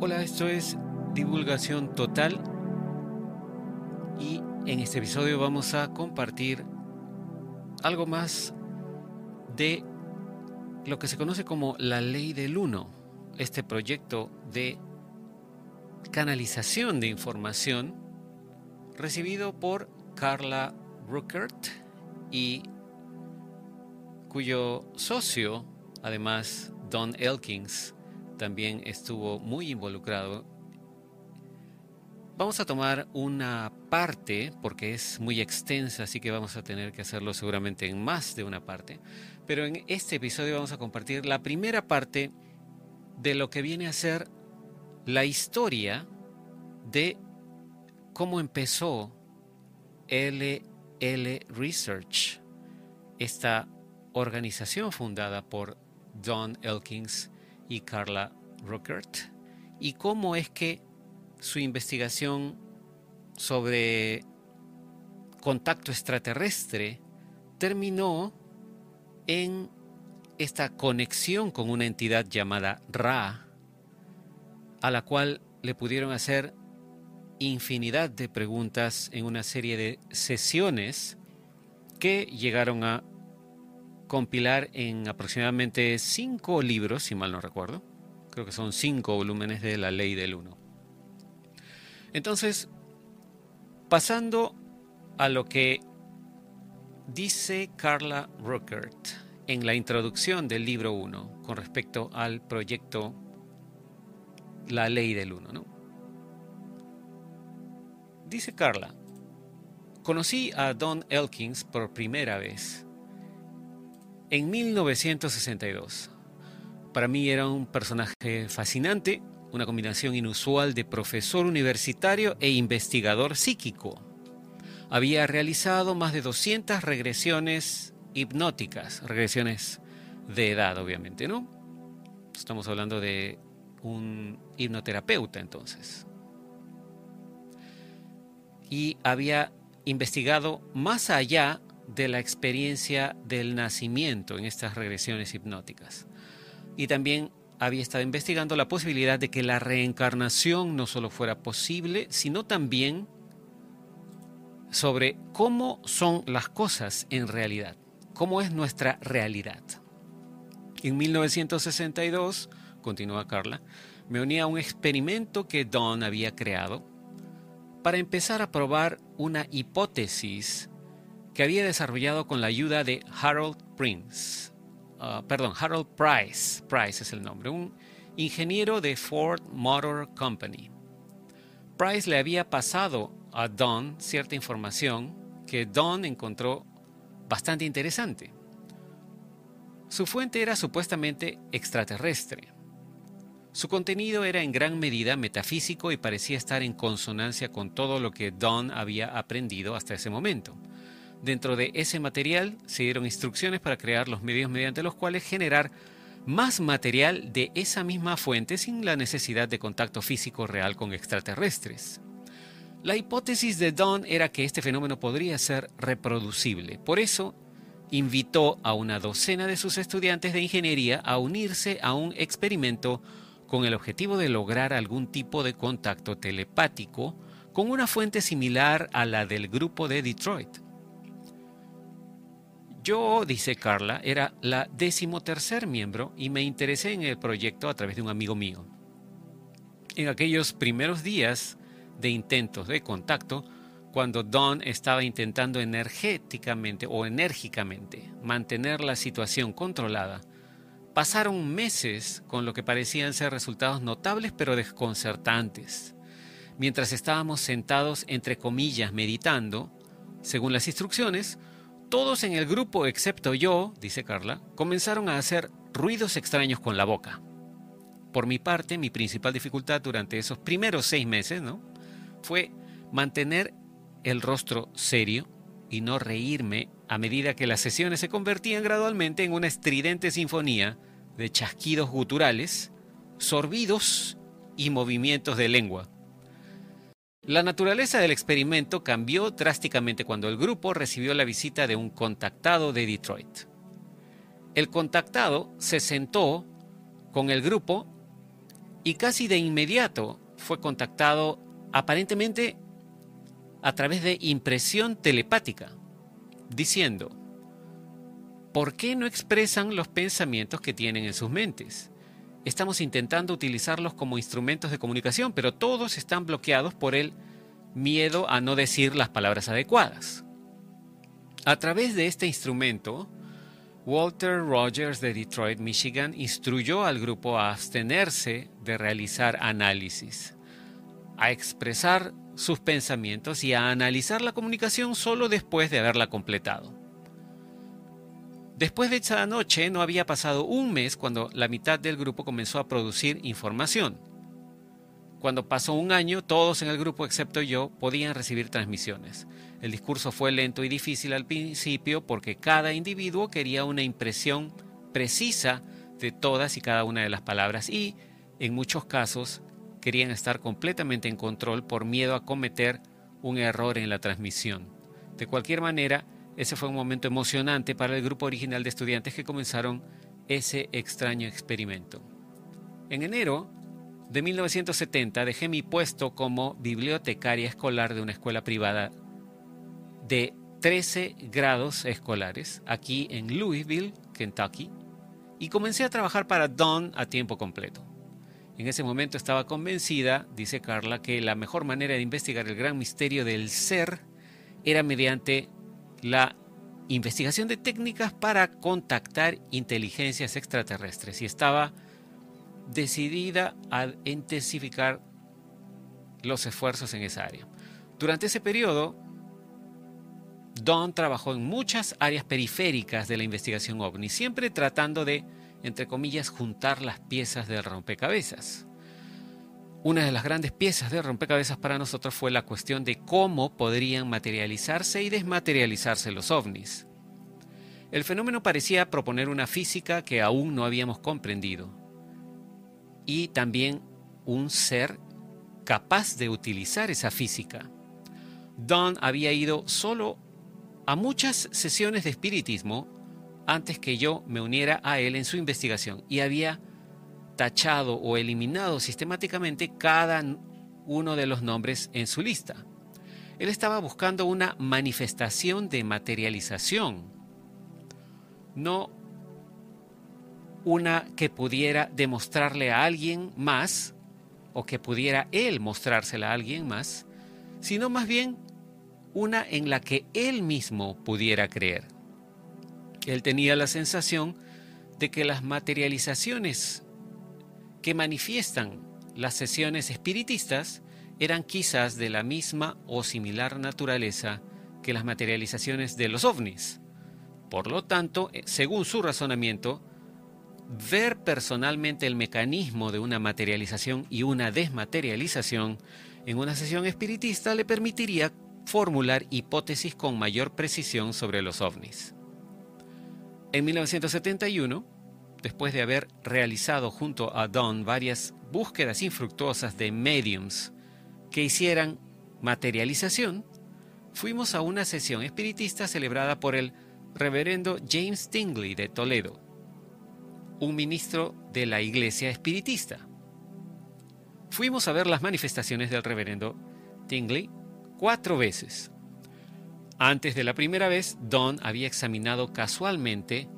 Hola, esto es Divulgación Total. Y en este episodio vamos a compartir algo más de lo que se conoce como la ley del uno, este proyecto de canalización de información recibido por Carla Ruckert y cuyo socio, además Don Elkins, también estuvo muy involucrado. Vamos a tomar una parte, porque es muy extensa, así que vamos a tener que hacerlo seguramente en más de una parte. Pero en este episodio vamos a compartir la primera parte de lo que viene a ser la historia de cómo empezó LL Research, esta organización fundada por Don Elkins y Carla Ruckert, y cómo es que su investigación sobre contacto extraterrestre terminó en esta conexión con una entidad llamada Ra, a la cual le pudieron hacer infinidad de preguntas en una serie de sesiones que llegaron a compilar en aproximadamente cinco libros, si mal no recuerdo. Creo que son cinco volúmenes de La Ley del Uno. Entonces, pasando a lo que dice Carla Ruckert en la introducción del libro 1 con respecto al proyecto La Ley del Uno. ¿no? Dice Carla, conocí a Don Elkins por primera vez en 1962. Para mí era un personaje fascinante, una combinación inusual de profesor universitario e investigador psíquico. Había realizado más de 200 regresiones hipnóticas, regresiones de edad obviamente, ¿no? Estamos hablando de un hipnoterapeuta entonces. Y había investigado más allá de la experiencia del nacimiento en estas regresiones hipnóticas. Y también había estado investigando la posibilidad de que la reencarnación no solo fuera posible, sino también sobre cómo son las cosas en realidad, cómo es nuestra realidad. En 1962, continúa Carla, me uní a un experimento que Don había creado para empezar a probar una hipótesis que había desarrollado con la ayuda de Harold Prince, ah, perdón, Harold Price, Price es el nombre, un ingeniero de Ford Motor Company. Price le había pasado a Don cierta información que Don encontró bastante interesante. Su fuente era supuestamente extraterrestre. Su contenido era en gran medida metafísico y parecía estar en consonancia con todo lo que Don había aprendido hasta ese momento. Dentro de ese material se dieron instrucciones para crear los medios mediante los cuales generar más material de esa misma fuente sin la necesidad de contacto físico real con extraterrestres. La hipótesis de Don era que este fenómeno podría ser reproducible. Por eso, invitó a una docena de sus estudiantes de ingeniería a unirse a un experimento con el objetivo de lograr algún tipo de contacto telepático con una fuente similar a la del grupo de Detroit. Yo, dice Carla, era la decimotercer miembro y me interesé en el proyecto a través de un amigo mío. En aquellos primeros días de intentos de contacto, cuando Don estaba intentando energéticamente o enérgicamente mantener la situación controlada, pasaron meses con lo que parecían ser resultados notables pero desconcertantes. Mientras estábamos sentados entre comillas meditando, según las instrucciones, todos en el grupo, excepto yo, dice Carla, comenzaron a hacer ruidos extraños con la boca. Por mi parte, mi principal dificultad durante esos primeros seis meses ¿no? fue mantener el rostro serio y no reírme a medida que las sesiones se convertían gradualmente en una estridente sinfonía de chasquidos guturales, sorbidos y movimientos de lengua. La naturaleza del experimento cambió drásticamente cuando el grupo recibió la visita de un contactado de Detroit. El contactado se sentó con el grupo y casi de inmediato fue contactado aparentemente a través de impresión telepática, diciendo, ¿por qué no expresan los pensamientos que tienen en sus mentes? Estamos intentando utilizarlos como instrumentos de comunicación, pero todos están bloqueados por el miedo a no decir las palabras adecuadas. A través de este instrumento, Walter Rogers de Detroit, Michigan, instruyó al grupo a abstenerse de realizar análisis, a expresar sus pensamientos y a analizar la comunicación solo después de haberla completado. Después de esa noche no había pasado un mes cuando la mitad del grupo comenzó a producir información. Cuando pasó un año, todos en el grupo, excepto yo, podían recibir transmisiones. El discurso fue lento y difícil al principio porque cada individuo quería una impresión precisa de todas y cada una de las palabras y, en muchos casos, querían estar completamente en control por miedo a cometer un error en la transmisión. De cualquier manera, ese fue un momento emocionante para el grupo original de estudiantes que comenzaron ese extraño experimento. En enero, de 1970 dejé mi puesto como bibliotecaria escolar de una escuela privada de 13 grados escolares aquí en Louisville, Kentucky, y comencé a trabajar para Dawn a tiempo completo. En ese momento estaba convencida, dice Carla, que la mejor manera de investigar el gran misterio del ser era mediante la investigación de técnicas para contactar inteligencias extraterrestres y estaba decidida a intensificar los esfuerzos en esa área. Durante ese periodo, Don trabajó en muchas áreas periféricas de la investigación ovni, siempre tratando de, entre comillas, juntar las piezas del rompecabezas. Una de las grandes piezas del rompecabezas para nosotros fue la cuestión de cómo podrían materializarse y desmaterializarse los ovnis. El fenómeno parecía proponer una física que aún no habíamos comprendido, y también un ser capaz de utilizar esa física. Don había ido solo a muchas sesiones de espiritismo antes que yo me uniera a él en su investigación y había tachado o eliminado sistemáticamente cada uno de los nombres en su lista. Él estaba buscando una manifestación de materialización, no una que pudiera demostrarle a alguien más, o que pudiera él mostrársela a alguien más, sino más bien una en la que él mismo pudiera creer. Él tenía la sensación de que las materializaciones que manifiestan las sesiones espiritistas eran quizás de la misma o similar naturaleza que las materializaciones de los ovnis. Por lo tanto, eh, según su razonamiento, ver personalmente el mecanismo de una materialización y una desmaterialización en una sesión espiritista le permitiría formular hipótesis con mayor precisión sobre los ovnis. En 1971, después de haber realizado junto a Don varias búsquedas infructuosas de mediums que hicieran materialización, fuimos a una sesión espiritista celebrada por el reverendo James Tingley de Toledo, un ministro de la iglesia espiritista. Fuimos a ver las manifestaciones del reverendo Tingley cuatro veces. Antes de la primera vez, Don había examinado casualmente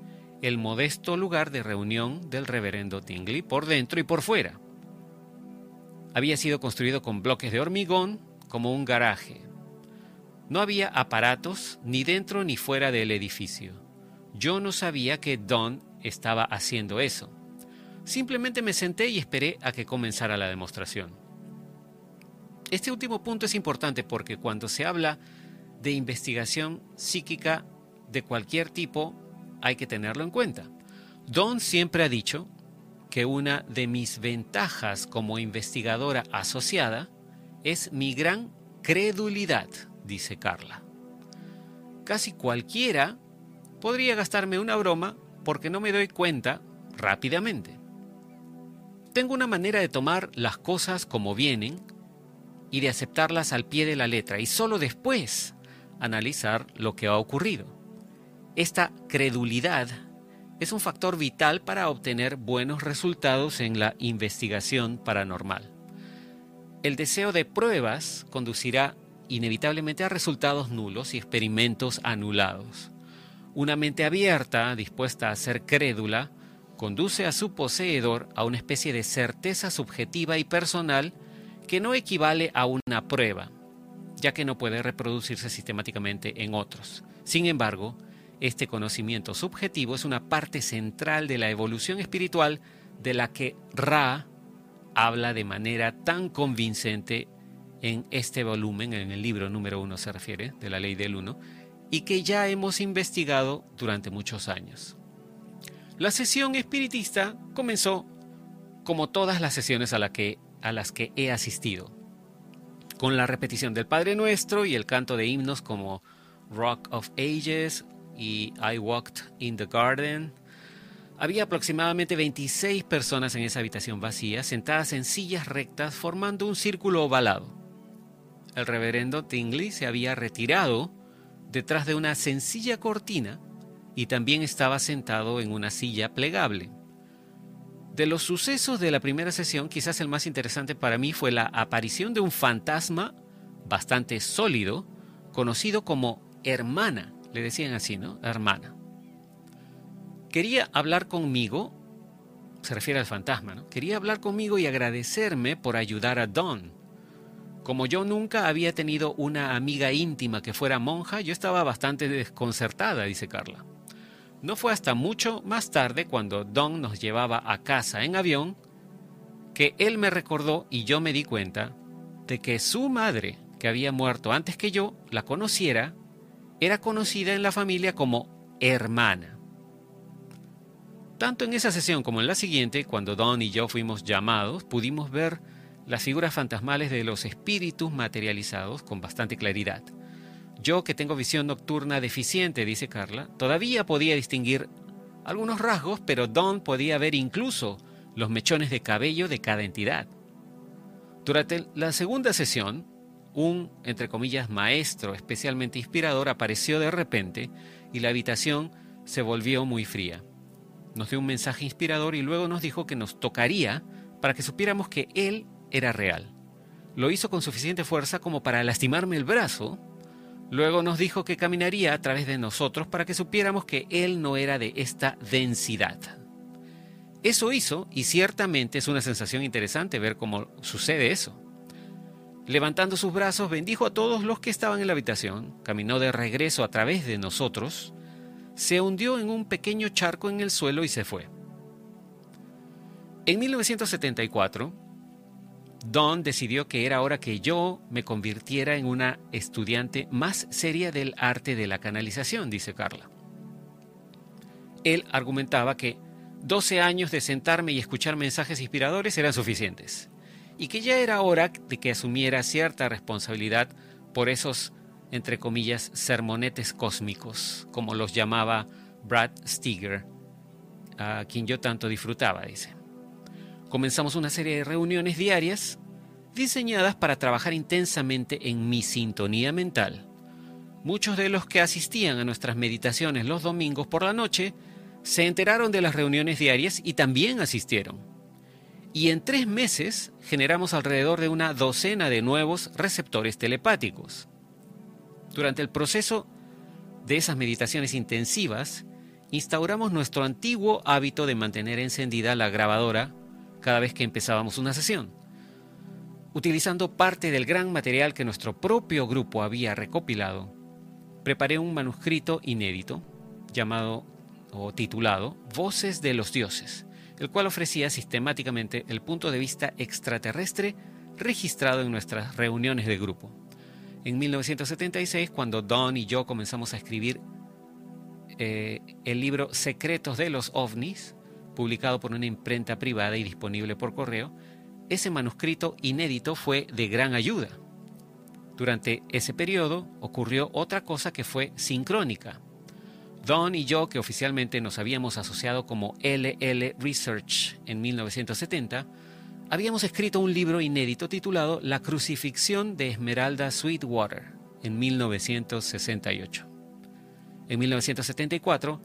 el modesto lugar de reunión del reverendo Tingley por dentro y por fuera. Había sido construido con bloques de hormigón como un garaje. No había aparatos ni dentro ni fuera del edificio. Yo no sabía que Don estaba haciendo eso. Simplemente me senté y esperé a que comenzara la demostración. Este último punto es importante porque cuando se habla de investigación psíquica de cualquier tipo, hay que tenerlo en cuenta. Don siempre ha dicho que una de mis ventajas como investigadora asociada es mi gran credulidad, dice Carla. Casi cualquiera podría gastarme una broma porque no me doy cuenta rápidamente. Tengo una manera de tomar las cosas como vienen y de aceptarlas al pie de la letra y solo después analizar lo que ha ocurrido. Esta credulidad es un factor vital para obtener buenos resultados en la investigación paranormal. El deseo de pruebas conducirá inevitablemente a resultados nulos y experimentos anulados. Una mente abierta, dispuesta a ser crédula, conduce a su poseedor a una especie de certeza subjetiva y personal que no equivale a una prueba, ya que no puede reproducirse sistemáticamente en otros. Sin embargo, este conocimiento subjetivo es una parte central de la evolución espiritual de la que Ra habla de manera tan convincente en este volumen, en el libro número uno se refiere, de la ley del uno, y que ya hemos investigado durante muchos años. La sesión espiritista comenzó como todas las sesiones a, las que he asistido, con la repetición del Padre Nuestro y el canto de himnos como Rock of Ages y I Walked in the Garden. Había aproximadamente 26 personas en esa habitación vacía, sentadas en sillas rectas formando un círculo ovalado. El reverendo Tingley se había retirado detrás de una sencilla cortina y también estaba sentado en una silla plegable. De los sucesos de la primera sesión, quizás el más interesante para mí fue la aparición de un fantasma bastante sólido, conocido como hermana, le decían así, ¿no? Hermana. Quería hablar conmigo, se refiere al fantasma, ¿no? Quería hablar conmigo y agradecerme por ayudar a Don. Como yo nunca había tenido una amiga íntima que fuera monja, yo estaba bastante desconcertada, dice Carla. No fue hasta mucho más tarde, cuando Don nos llevaba a casa en avión, que él me recordó y yo me di cuenta de que su madre, que había muerto antes que yo la conociera, era conocida en la familia como hermana. Tanto en esa sesión como en la siguiente, cuando Don y yo fuimos llamados, pudimos ver las figuras fantasmales de los espíritus materializados con bastante claridad. Yo, que tengo visión nocturna deficiente, dice Carla, todavía podía distinguir algunos rasgos, pero Don podía ver incluso los mechones de cabello de cada entidad. Durante la segunda sesión, un, entre comillas, maestro especialmente inspirador apareció de repente y la habitación se volvió muy fría. Nos dio un mensaje inspirador y luego nos dijo que nos tocaría para que supiéramos que él era real. Lo hizo con suficiente fuerza como para lastimarme el brazo Luego nos dijo que caminaría a través de nosotros para que supiéramos que Él no era de esta densidad. Eso hizo, y ciertamente es una sensación interesante ver cómo sucede eso. Levantando sus brazos, bendijo a todos los que estaban en la habitación, caminó de regreso a través de nosotros, se hundió en un pequeño charco en el suelo y se fue. En 1974, Don decidió que era hora que yo me convirtiera en una estudiante más seria del arte de la canalización, dice Carla. Él argumentaba que 12 años de sentarme y escuchar mensajes inspiradores eran suficientes, y que ya era hora de que asumiera cierta responsabilidad por esos, entre comillas, sermonetes cósmicos, como los llamaba Brad Steger, a quien yo tanto disfrutaba, dice. Comenzamos una serie de reuniones diarias diseñadas para trabajar intensamente en mi sintonía mental. Muchos de los que asistían a nuestras meditaciones los domingos por la noche se enteraron de las reuniones diarias y también asistieron. Y en tres meses generamos alrededor de una docena de nuevos receptores telepáticos. Durante el proceso de esas meditaciones intensivas, instauramos nuestro antiguo hábito de mantener encendida la grabadora cada vez que empezábamos una sesión. Utilizando parte del gran material que nuestro propio grupo había recopilado, preparé un manuscrito inédito llamado o titulado Voces de los Dioses, el cual ofrecía sistemáticamente el punto de vista extraterrestre registrado en nuestras reuniones de grupo. En 1976, cuando Don y yo comenzamos a escribir eh, el libro Secretos de los OVNIs, publicado por una imprenta privada y disponible por correo, ese manuscrito inédito fue de gran ayuda. Durante ese periodo ocurrió otra cosa que fue sincrónica. Don y yo, que oficialmente nos habíamos asociado como LL Research en 1970, habíamos escrito un libro inédito titulado La crucifixión de Esmeralda Sweetwater en 1968. En 1974,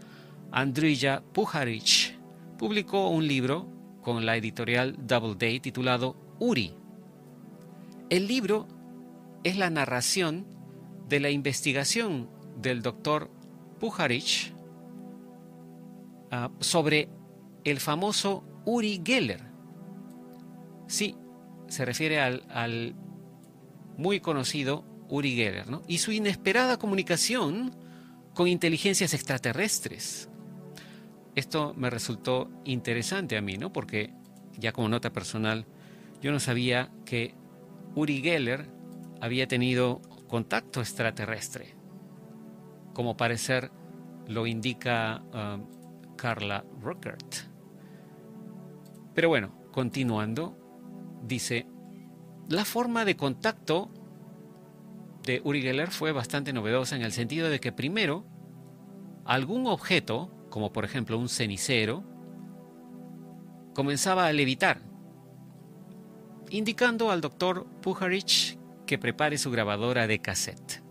Andrija Pujarich publicó un libro con la editorial Doubleday titulado Uri. El libro es la narración de la investigación del doctor Pujarich ah, sobre el famoso Uri Geller. Sí, se refiere al, muy conocido Uri Geller, y su inesperada comunicación con inteligencias extraterrestres. Esto me resultó interesante a mí, ¿no? Porque ya como nota personal, yo no sabía que Uri Geller había tenido contacto extraterrestre, como parecer lo indica um, Carla Ruckert. Pero bueno, continuando, dice, la forma de contacto de Uri Geller fue bastante novedosa en el sentido de que primero, algún objeto como por ejemplo un cenicero, comenzaba a levitar, indicando al doctor Pujarich que prepare su grabadora de cassette.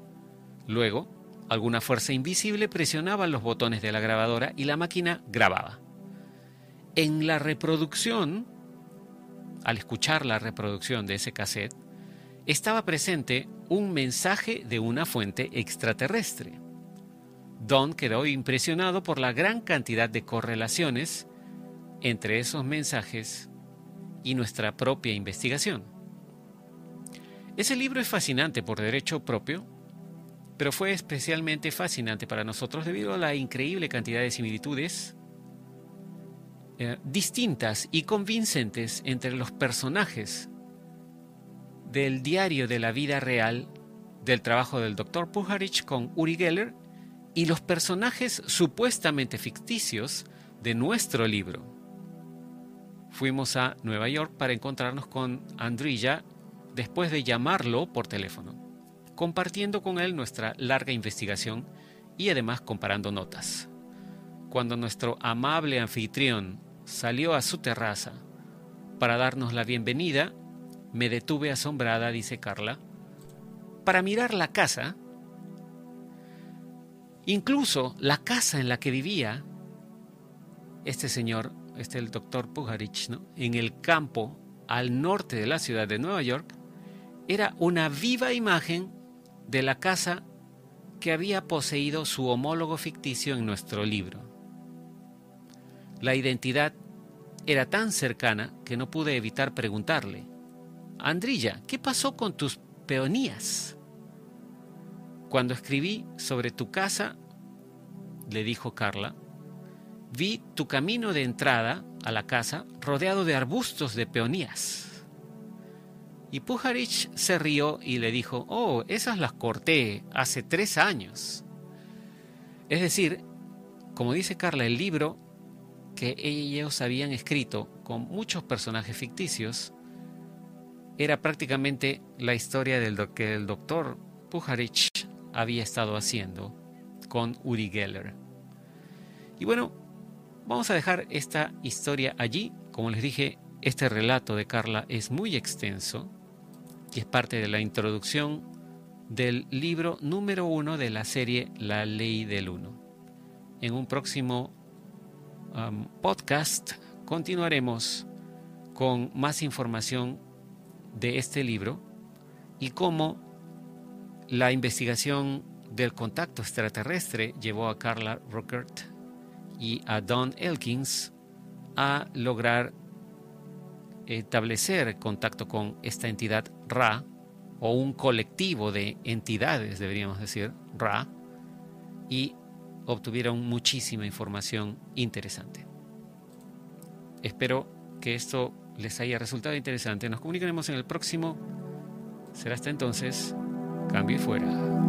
Luego, alguna fuerza invisible presionaba los botones de la grabadora y la máquina grababa. En la reproducción, al escuchar la reproducción de ese cassette, estaba presente un mensaje de una fuente extraterrestre. Don quedó impresionado por la gran cantidad de correlaciones entre esos mensajes y nuestra propia investigación. Ese libro es fascinante por derecho propio, pero fue especialmente fascinante para nosotros debido a la increíble cantidad de similitudes eh, distintas y convincentes entre los personajes del diario de la vida real del trabajo del Dr. Puharich con Uri Geller y los personajes supuestamente ficticios de nuestro libro. Fuimos a Nueva York para encontrarnos con Andrija después de llamarlo por teléfono, compartiendo con él nuestra larga investigación y además comparando notas. Cuando nuestro amable anfitrión salió a su terraza para darnos la bienvenida, me detuve asombrada, dice Carla, para mirar la casa Incluso la casa en la que vivía este señor, este el doctor Pujarich, en el campo al norte de la ciudad de Nueva York, era una viva imagen de la casa que había poseído su homólogo ficticio en nuestro libro. La identidad era tan cercana que no pude evitar preguntarle, Andrilla, ¿qué pasó con tus peonías? Cuando escribí sobre tu casa, le dijo Carla, vi tu camino de entrada a la casa rodeado de arbustos de peonías. Y Pujarich se rió y le dijo, oh, esas las corté hace tres años. Es decir, como dice Carla, el libro que ellos habían escrito con muchos personajes ficticios era prácticamente la historia del que el doctor Pujarich había estado haciendo con Uri Geller. Y bueno, vamos a dejar esta historia allí. Como les dije, este relato de Carla es muy extenso y es parte de la introducción del libro número uno de la serie La Ley del Uno. En un próximo um, podcast continuaremos con más información de este libro y cómo la investigación del contacto extraterrestre llevó a Carla Ruckert y a Don Elkins a lograr establecer contacto con esta entidad Ra, o un colectivo de entidades, deberíamos decir, Ra, y obtuvieron muchísima información interesante. Espero que esto les haya resultado interesante. Nos comunicaremos en el próximo. Será hasta entonces. Cambio y fuera.